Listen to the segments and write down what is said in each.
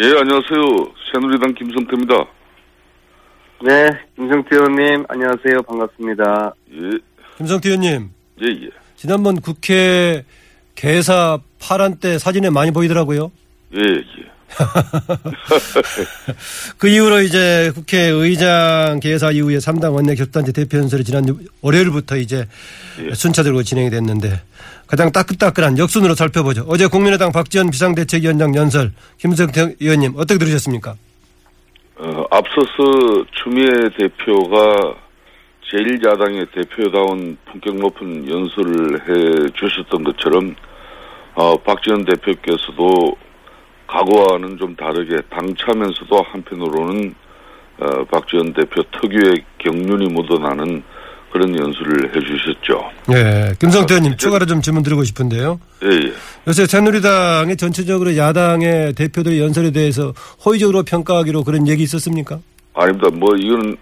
예, 안녕하세요. 새누리당 김성태입니다. 네, 김성태 의원님, 안녕하세요. 반갑습니다. 예, 김성태 의원님, 예, 예. 지난번 국회 개사 파란 때 사진에 많이 보이더라고요. 예, 예. 그 이후로 이제 국회의장 개사 이후에 3당 원내 결단제 대표 연설이 지난 월요일부터 이제 예. 순차적으로 진행이 됐는데 가장 따끈따끈한 역순으로 살펴보죠. 어제 국민의당 박지원 비상대책위원장 연설 김성태 의원님 어떻게 들으셨습니까? 어, 앞서서 추미애 대표가 제1야당의 대표다운 품격 높은 연설을 해 주셨던 것처럼, 어, 박지원 대표께서도 과거와는 좀 다르게 당차면서도 한편으로는, 어, 박지원 대표 특유의 경륜이 묻어나는 그런 연설을 해 주셨죠. 예, 김성태 의원님 아, 추가로 좀 질문 드리고 싶은데요. 예, 예. 요새 새누리당의 전체적으로 야당의 대표들의 연설에 대해서 호의적으로 평가하기로 그런 얘기 있었습니까? 아닙니다. 뭐 이거는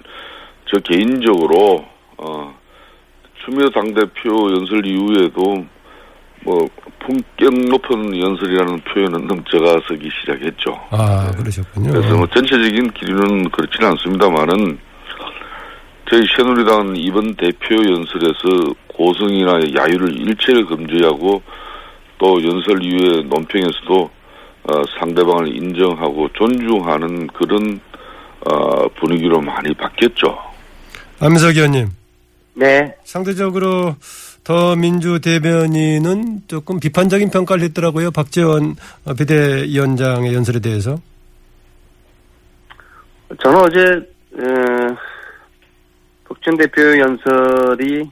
저 개인적으로 어 추미애 당대표 연설 이후에도 뭐 품격 높은 연설이라는 표현은 넘쳐가 서기 시작했죠. 아, 그러셨군요. 그래서 뭐 전체적인 기류는 그렇지는 않습니다만은 저희 새누리당은 이번 대표 연설에서 고성이나 야유를 일체를 금지하고 또 연설 이후에 논평에서도 어, 상대방을 인정하고 존중하는 그런 어, 분위기로 많이 바뀌었죠. 안민석 의원님. 네, 상대적으로 더민주 대변인은 조금 비판적인 평가를 했더라고요. 박재원 비대위원장의 연설에 대해서. 저는 어제, 어, 박준 대표 연설이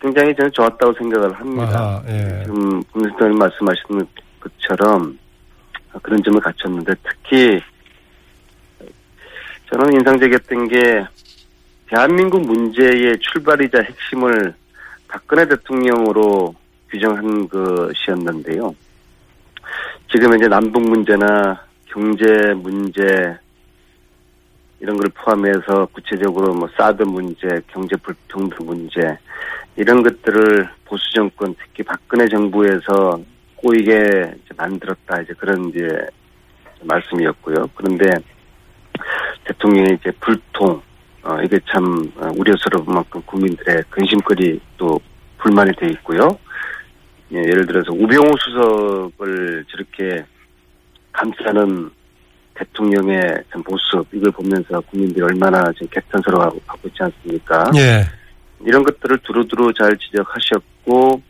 굉장히 저는 좋았다고 생각을 합니다. 아하, 예. 지금 국민의당이 말씀하시는 것처럼 그런 점을 갖췄는데 특히 저는 인상적이었던 게 대한민국 문제의 출발이자 핵심을 박근혜 대통령으로 규정한 것이었는데요. 지금 이제 남북 문제나 경제 문제 이런 걸 포함해서 구체적으로 뭐 사드 문제, 경제 불평등 문제 이런 것들을 보수 정권 특히 박근혜 정부에서 꼬이게 만들었다 이제 그런 이제 말씀이었고요. 그런데 대통령의 이제 불통 어, 이게 참 어, 우려스러운 만큼 국민들의 근심거리 또 불만이 돼 있고요. 예, 예를 들어서 우병우 수석을 저렇게 감싸는 대통령의 참 모습 이걸 보면서 국민들이 얼마나 지금 개탄스러워하고 하고 있지 않습니까? 예. 이런 것들을 두루두루 잘 지적하셨고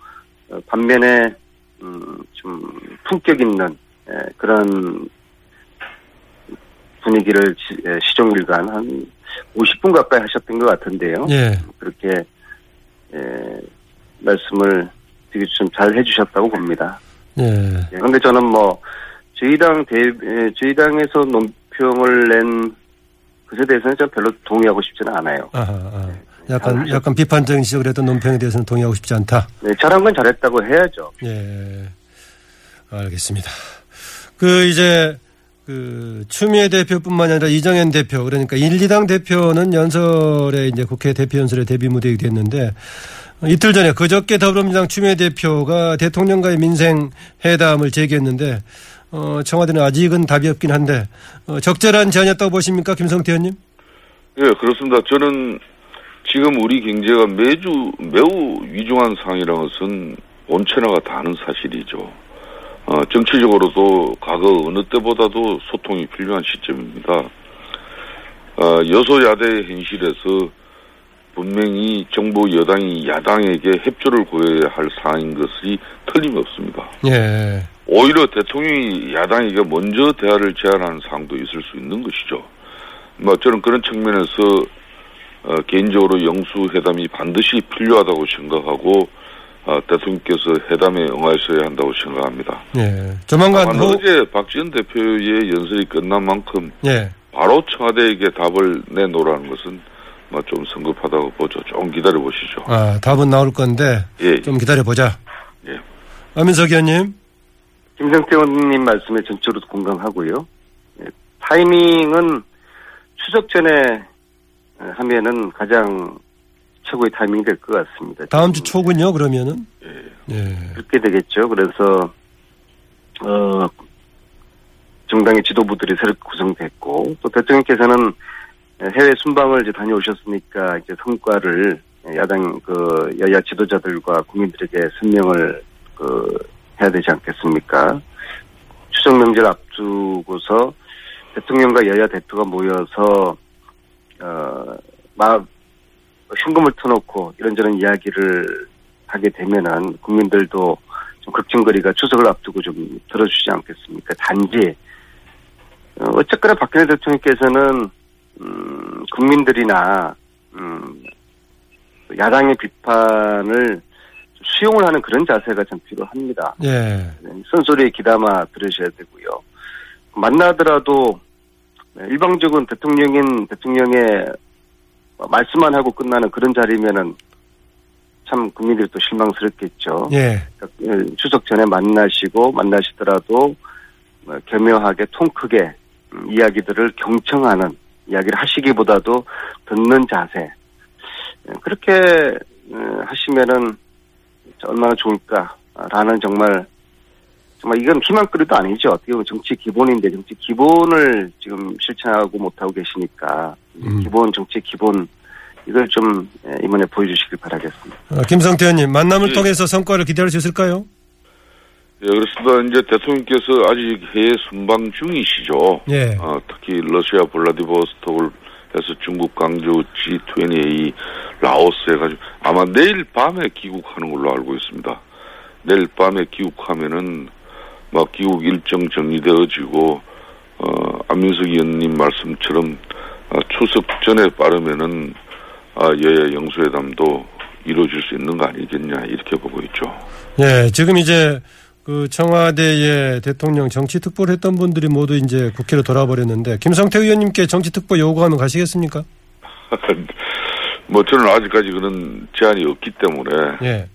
어, 반면에 음, 좀 품격 있는 예, 그런 분위기를 지- 예, 시종일관 한 50분 가까이 하셨던 것 같은데요. 예. 그렇게 예, 말씀을 되게 좀 잘 해주셨다고 봅니다. 예. 그런데 저는 뭐 저희 당 대, 예, 저희 당에서 논평을 낸 그에 대해서는 좀 별로 동의하고 싶지는 않아요. 아하, 아. 약간, 약간 비판적인 지적을 했던 논평에 대해서는 동의하고 싶지 않다. 네, 잘한 건 잘했다고 해야죠. 예. 알겠습니다. 그, 이제, 그, 추미애 대표뿐만 아니라 이정현 대표, 그러니까 1, 2당 대표는 연설에 이제 국회 대표 연설에 데뷔 무대에 됐는데, 이틀 전에 그저께 더불어민주당 추미애 대표가 대통령과의 민생 회담을 제기했는데, 어, 청와대는 아직은 답이 없긴 한데, 어, 적절한 제안이었다고 보십니까, 김성태 의원님? 예, 그렇습니다. 저는 지금 우리 경제가 매주 매우 위중한 상황이라는 것은 온천하가 다는 사실이죠. 어, 정치적으로도 과거 어느 때보다도 소통이 필요한 시점입니다. 어, 여소야대 현실에서 분명히 정부 여당이 야당에게 협조를 구해야 할 사안인 것이 틀림없습니다. 예. 오히려 대통령이 야당에게 먼저 대화를 제안하는 상황도 있을 수 있는 것이죠. 뭐 저는 그런 측면에서 어, 개인적으로 영수 회담이 반드시 필요하다고 생각하고 어, 대통령께서 회담에 응하셔야 한다고 생각합니다. 예. 조만간 호, 어제 박지원 대표의 연설이 끝난 만큼 예. 바로 청와대에게 답을 내놓으라는 것은 뭐좀 성급하다고 보죠. 좀 기다려 보시죠. 아, 답은 나올 건데 예. 좀 기다려 보자. 예. 안민석 의원님. 김성태 의원님 말씀에 전적으로 공감하고요. 예, 타이밍은 추석 전에 어, 하면은 가장 최고의 타이밍이 될 것 같습니다. 다음 주 초군요, 그러면은. 예. 그렇게 되겠죠. 그래서 어 정당의 지도부들이 새롭게 구성됐고 또 대통령께서는 해외 순방을 이제 다녀오셨으니까 이제 성과를 야당 그 여야 지도자들과 국민들에게 설명을 그 해야 되지 않겠습니까? 추석 명절 앞두고서 대통령과 여야 대표가 모여서 어막 현금을 터놓고 이런저런 이야기를 하게 되면은 국민들도 좀 걱정거리가 추석을 앞두고 좀 들어주지 않겠습니까? 단지 어, 어쨌거나 박근혜 대통령께서는 음, 국민들이나 음, 야당의 비판을 좀 수용을 하는 그런 자세가 좀 필요합니다. 예. 네, 쓴소리에 귀담아 들으셔야 되고요. 만나더라도 네, 일방적인 대통령인 대통령의 말씀만 하고 끝나는 그런 자리면은 참 국민들이 또 실망스럽겠죠. 예. 그러니까 추석 전에 만나시고 만나시더라도 뭐 교묘하게 통 크게 음, 이야기들을 경청하는 이야기를 하시기보다도 듣는 자세 예, 그렇게 어, 하시면은 얼마나 좋을까라는 정말 정말 이건 희망거리도 아니죠. 어떻게 보면 정치 기본인데 정치 기본을 지금 실천하고 못하고 계시니까 음. 기본 정치 기본 이걸 좀 예, 이번에 보여주시길 바라겠습니다. 어, 김성태 의원님, 만남을 예. 통해서 성과를 기대할 수 있을까요? 예, 그렇습니다. 이제 대통령께서 아직 해외 순방 중이시죠. 예. 어, 특히 러시아 블라디보스톡을 해서 중국 광주 G20A 라오스 해가지고 아마 내일 밤에 귀국하는 걸로 알고 있습니다. 내일 밤에 귀국하면은 막 귀국 일정 정리되어지고 어, 안민석 의원님 말씀처럼 어, 추석 전에 빠르면은 아, 여야 영수회담도 이루어질 수 있는 거 아니겠냐 이렇게 보고 있죠. 예, 지금 이제 그 청와대에 대통령 정치 특보를 했던 분들이 모두 이제 국회로 돌아버렸는데 김성태 의원님께 정치 특보 요구하면 가시겠습니까? 뭐 저는 아직까지 그런 제한이 없기 때문에 예.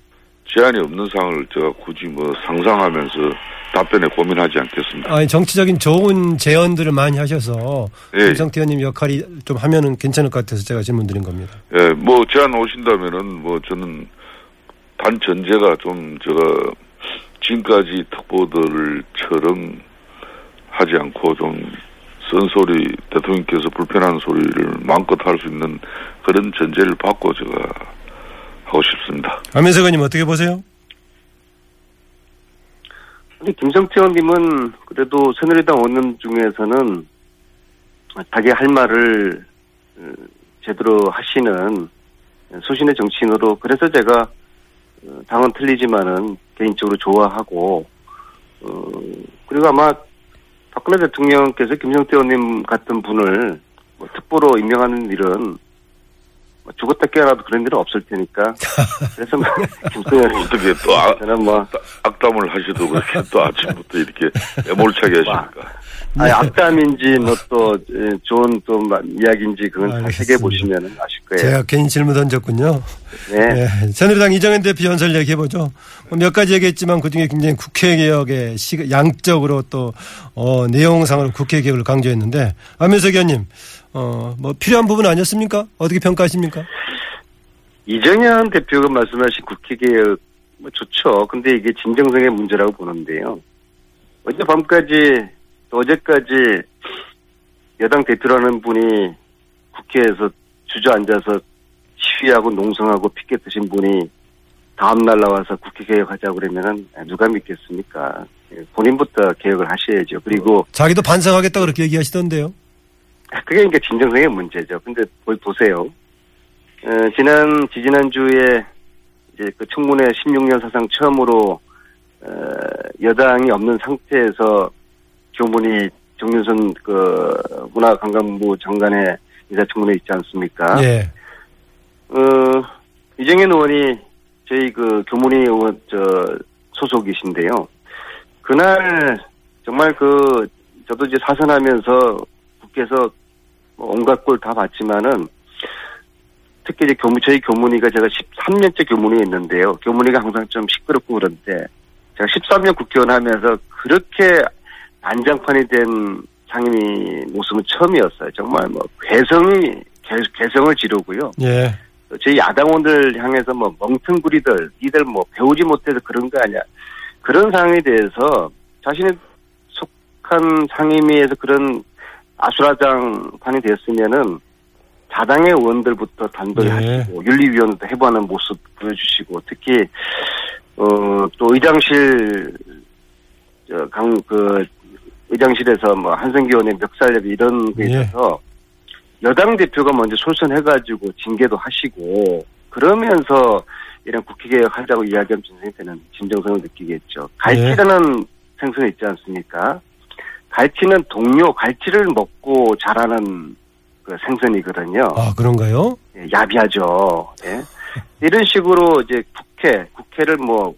제한이 없는 상황을 제가 굳이 뭐 상상하면서 답변에 고민하지 않겠습니다. 아니 정치적인 좋은 제언들을 많이 하셔서 예. 김성태 의원님 역할이 좀 하면은 괜찮을 것 같아서 제가 질문 드린 겁니다. 예, 뭐 제안 오신다면은 뭐 저는 단 전제가 좀 제가 지금까지 특보들처럼 하지 않고 좀 쓴소리 대통령께서 불편한 소리를 마음껏 할 수 있는 그런 전제를 받고 제가 하고 싶습니다. 안민석 의원님 어떻게 보세요? 근데 김성태 의원님은 그래도 새누리당 의원 중에서는 자기 할 말을 어, 제대로 하시는 소신의 정치인으로 그래서 제가 어, 당은 틀리지만은 개인적으로 좋아하고 어 그리고 아마 박근혜 대통령께서 김성태 의원님 같은 분을 뭐 특보로 임명하는 일은 뭐 죽었다 깨어나도 그런 일은 없을 테니까 그래서 뭐 의원님 어떻게 또 악, 저는 뭐 악담을 하셔도 그렇게 또 아침부터 이렇게 애몰차게 하십니까? 아니, 악담인지 뭐 또 좋은 또 마- 이야기인지 그건 다 알겠습니다. 세계 보시면 아실 거예요. 제가 괜히 질문 던졌군요. 네. 예, 새누리당 이정현 대표 연설 얘기해보죠. 뭐몇 가지 얘기했지만 그중에 굉장히 국회개혁의 시, 양적으로 또, 어, 내용상으로 국회개혁을 강조했는데, 안민석 의원님, 어, 뭐 필요한 부분 아니었습니까? 어떻게 평가하십니까? 이정현 대표가 말씀하신 국회 개혁 뭐 좋죠. 근데 이게 진정성의 문제라고 보는데요. 어젯밤까지 또 어제까지 여당 대표라는 분이 국회에서 주저앉아서 시위하고 농성하고 피켓 드신 분이 다음날 나와서 국회 개혁하자고 그러면은 누가 믿겠습니까? 예, 본인부터 개혁을 하셔야죠. 그리고 자기도 반성하겠다 그렇게 얘기하시던데요. 그게 이제 진정성의 문제죠. 근데 보- 보세요. 어, 지난, 지지난 주에 이제 그 청문회 16년 사상 처음으로, 어, 여당이 없는 상태에서 교문이 정윤선 그 문화관광부 장관의 인사청문회 있지 않습니까? 예. 어, 이정현 의원이 저희 그 교문위 의원, 저, 소속이신데요. 그날 정말 그, 저도 이제 사선하면서 뭐 온갖 꼴다 봤지만은 특히 이제 교무 저희 교문위가 제가 13년째 교문위에 있는데요. 교문위가 항상 좀 시끄럽고 그런데 제가 13년 국회의원 하면서 그렇게 난장판이 된 상임위 모습은 처음이었어요. 정말 뭐 괴성이 개, 개성을 지르고요. 예. 저희 야당원들 향해서 뭐 멍텅구리들, 니들 뭐 배우지 못해서 그런 거 아니야. 그런 상황에 대해서 자신이 속한 상임위에서 그런 아수라장판이 됐으면은 자당의 의원들부터 단도리 네. 하시고 윤리위원회도 해부하는 모습 보여주시고 특히 어 또 의장실 강그 의장실에서 뭐 한성기 의원의 멱살잡이 이런 게 예. 있어서 여당 대표가 먼저 솔선해가지고 징계도 하시고 그러면서 이런 국회 개혁 하자고 이야기하면 진생되는 진정성을 느끼겠죠. 갈치라는 생선이 있지 않습니까? 갈치는 동료 갈치를 먹고 자라는 그 생선이거든요. 아, 그런가요? 예, 야비하죠. 예. 이런 식으로 이제 국회, 국회를 뭐,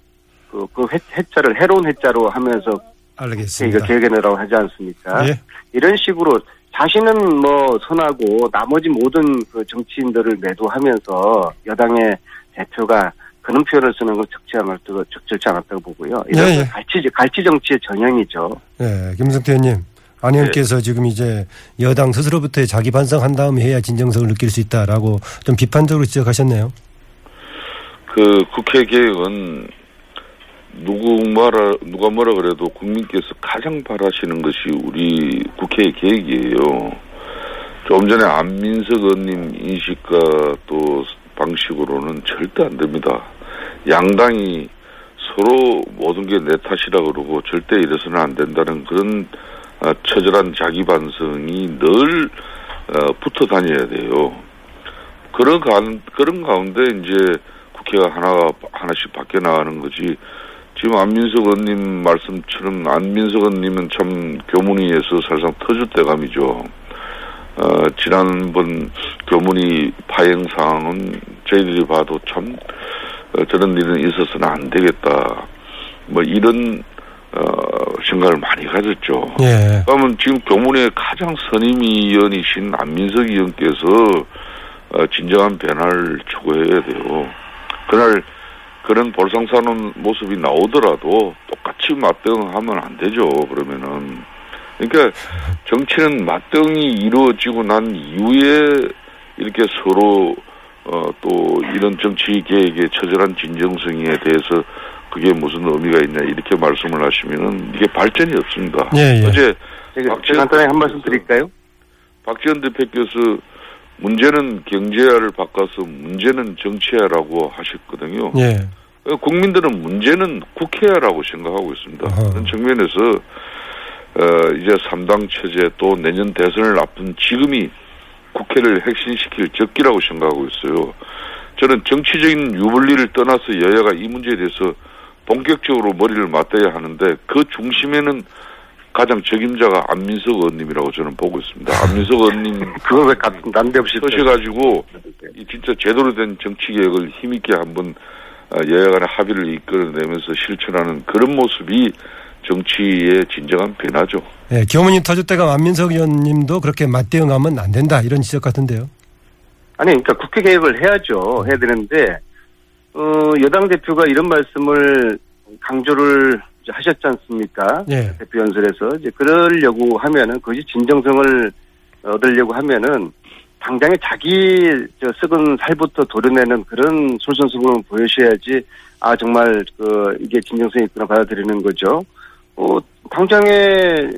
그, 그 회, 해자를 해로운 해자로 하면서 이거 알겠습니다. 개혁해내라고 하지 않습니까? 예. 이런 식으로 자신은 뭐 선하고 나머지 모든 그 정치인들을 매도하면서 여당의 대표가 그런 표현을 쓰는 건 적지 않았다고, 적절치 않았다고 보고요. 이런 예, 예. 갈치, 갈치 정치의 전형이죠. 네, 김성태 의원님. 안 의원께서 네. 지금 이제 여당 스스로부터 자기 반성한 다음에 해야 진정성을 느낄 수 있다라고 좀 비판적으로 지적하셨네요. 그 국회 개혁은 누구 뭐라 누가 뭐라 그래도 국민께서 가장 바라시는 것이 우리 국회 개혁이에요. 좀 전에 안민석 의원님 인식과 또 방식으로는 절대 안 됩니다. 양당이 서로 모든 게 내 탓이라 그러고 절대 이래서는 안 된다는 그런 어, 처절한 자기 반성이 늘 어, 붙어 다녀야 돼요. 그런 가 그런 가운데 이제 국회가 하나 하나씩 바뀌어 나가는 거지. 지금 안민석 의원님 말씀처럼 안민석 의원님은 참 교문위에서 사실상 터줏대감이죠. 어, 지난번 교문위 파행 상황은 저희들이 봐도 참 어, 저런 일은 있어서는 안 되겠다. 뭐 이런 어, 생각을 많이 가졌죠. 예. 그러면 지금 교문의 가장 선임 위원이신 안민석 의원께서 어, 진정한 변화를 추구해야 돼요. 그날 그런 볼상사는 모습이 나오더라도 똑같이 맞대응하면 안 되죠. 그러면은 그러니까 정치는 맞대응이 이루어지고 난 이후에 이렇게 서로 어, 또 이런 정치 계획의 처절한 진정성에 대해서 그게 무슨 의미가 있냐 이렇게 말씀을 하시면은 이게 발전이 없습니다. 예, 예. 어제 제가 박지원 간단하게 한 말씀 대표께서 드릴까요? 박지원 대표께서 문제는 경제화를 바꿔서 문제는 정치화라고 하셨거든요. 예. 국민들은 문제는 국회라고 생각하고 있습니다. 그런 측면에서 어, 이제 3당 체제 또 내년 대선을 앞둔 지금이 국회를 핵심시킬 적기라고 생각하고 있어요. 저는 정치적인 유불리를 떠나서 여야가 이 문제에 대해서 본격적으로 머리를 맞대야 하는데 그 중심에는 가장 적임자가 안민석 의원님이라고 저는 보고 있습니다. 안민석 의원님 그걸 왜 가- 난데없이 또- 서셔가지고 이 진짜 제대로 된 정치 개혁을 힘있게 한번 어, 여야 간의 합의를 이끌어내면서 실천하는 그런 모습이 정치의 진정한 변화죠. 예. 교문이 터졌다가 안민석 의원님도 그렇게 맞대응하면 안 된다 이런 지적 같은데요. 아니, 그러니까 국회 개혁을 해야죠. 해야 되는데, 어, 여당 대표가 이런 말씀을 강조를 하셨지 않습니까? 예. 대표 연설에서. 이제 그러려고 하면은, 그것이 진정성을 얻으려고 하면은, 당장에 자기 저 썩은 살부터 도려내는 그런 솔선수범을 보여셔야지, 아, 정말, 그, 이게 진정성이 있구나 받아들이는 거죠. 어, 당장에,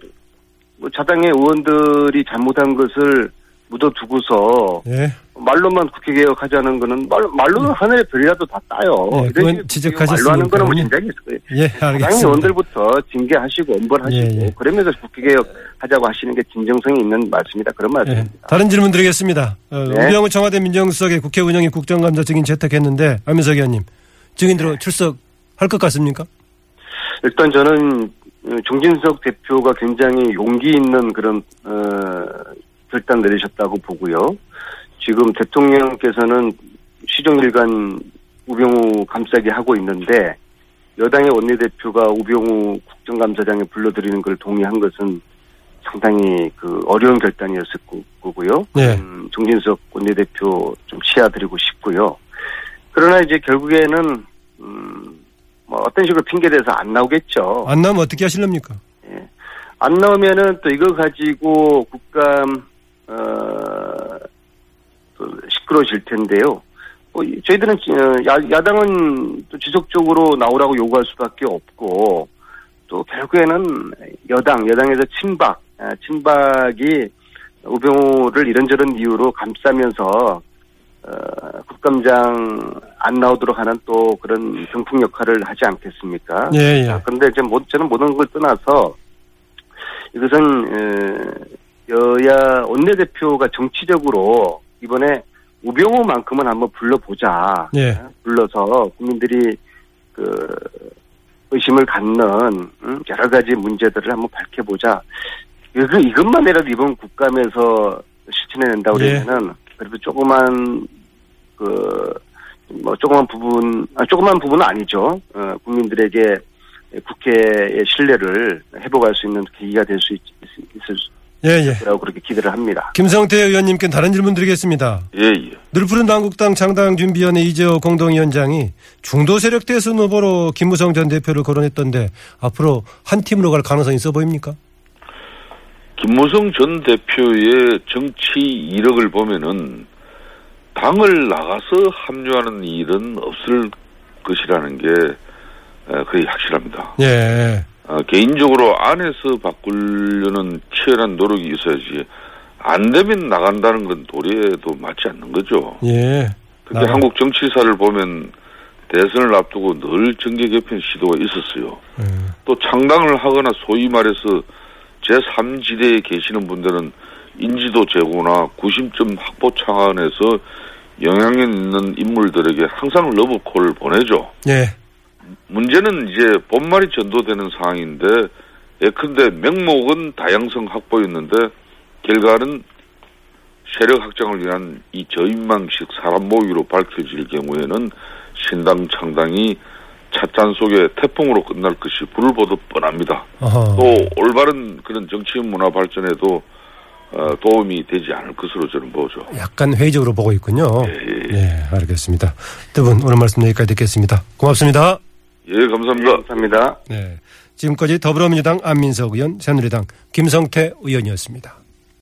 뭐 자당의 의원들이 잘못한 것을 묻어두고서, 예. 말로만 국회 개혁하자는 거는 말, 말로는 하늘의 별이라도 다 따요. 네, 그건 식으로 지적하셨으니까 말로 하는 거는 뭐 있을 거예요. 예, 당연히 알겠습니다. 의원들부터 징계하시고 엄벌하시고 예, 예. 그러면서 국회 개혁하자고 하시는 게 진정성이 있는 말씀이다. 그런 예. 말씀입니다. 다른 질문 드리겠습니다. 어, 네. 우병우 청와대 민정수석의 국회 운영위 국정감사 증인 채택했는데 안민석 의원님 네. 증인으로 출석할 것 같습니까? 일단 저는 어, 정진석 대표가 굉장히 용기 있는 그런 어, 결단 내리셨다고 보고요. 지금 대통령께서는 시종일관 우병우 감싸기 하고 있는데 여당의 원내대표가 우병우 국정감사장에 불러들이는 걸 동의한 것은 상당히 그 어려운 결단이었을 거- 거고요. 네. 음, 정진석 원내대표 좀 치아드리고 싶고요. 그러나 이제 결국에는 음, 뭐 어떤 식으로 핑계대서 안 나오겠죠. 안 나오면 어떻게 하실랍니까? 예. 안 나오면은 또 이거 가지고 국감 어, 또 시끄러워질 텐데요. 뭐 이- 저희들은 어, 야, 야당은 또 지속적으로 나오라고 요구할 수밖에 없고 또 결국에는 여당 여당에서 친박 아, 친박이 우병우를 이런저런 이유로 감싸면서 어, 국감장 안 나오도록 하는 또 그런 병풍 역할을 하지 않겠습니까? 예, 예. 자, 그런데 이제 모, 저는 모든 걸 떠나서 이것은 에, 여야 원내대표가 정치적으로 이번에 우병우만큼은 한번 불러보자. 예. 어, 불러서 국민들이 그 의심을 갖는 음, 여러 가지 문제들을 한번 밝혀보자. 이것만이라도 이번 국감에서 실천해낸다 예. 그러면은 그래도 조그만 그 뭐 조그만 부분, 아, 조그만 부분은 아니죠. 어, 국민들에게 국회의 신뢰를 회복할 수 있는 계기가 될 수 있을 예, 예. 거라고 그렇게 기대를 합니다. 김성태 의원님께 다른 질문 드리겠습니다. 예, 예. 늘푸른 한국당 창당준비위원회 이재호 공동위원장이 중도 세력 대선 후보로 김무성 전 대표를 거론했던데 앞으로 한 팀으로 갈 가능성이 있어 보입니까? 김무성 전 대표의 정치 이력을 보면은 당을 나가서 합류하는 일은 없을 것이라는 게 에, 거의 확실합니다. 예. 어, 개인적으로 안에서 바꾸려는 치열한 노력이 있어야지 안 되면 나간다는 건 도리에도 맞지 않는 거죠. 예. 나가- 한국 정치사를 보면 대선을 앞두고 늘 정계 개편 시도가 있었어요. 음. 또 창당을 하거나 소위 말해서 제3지대에 계시는 분들은 인지도 제고나 구심점 확보 차원에서 영향력 있는 인물들에게 항상 러브콜을 보내죠. 예. 문제는 이제 본말이 전도되는 상황인데 예컨대 명목은 다양성 확보였는데 결과는 세력 확장을 위한 이 저인망식 사람 모의로 밝혀질 경우에는 신당 창당이 찻잔 속에 태풍으로 끝날 것이 불을 보듯 뻔합니다. 어허. 또 올바른 그런 정치 문화 발전에도 어, 도움이 되지 않을 것으로 저는 보죠. 약간 회의적으로 보고 있군요. 예, 예, 알겠습니다. 두 분 오늘 말씀 여기까지 듣겠습니다. 고맙습니다. 예, 감사합니다. 감사합니다. 네. 지금까지 더불어민주당 안민석 의원, 새누리당 김성태 의원이었습니다.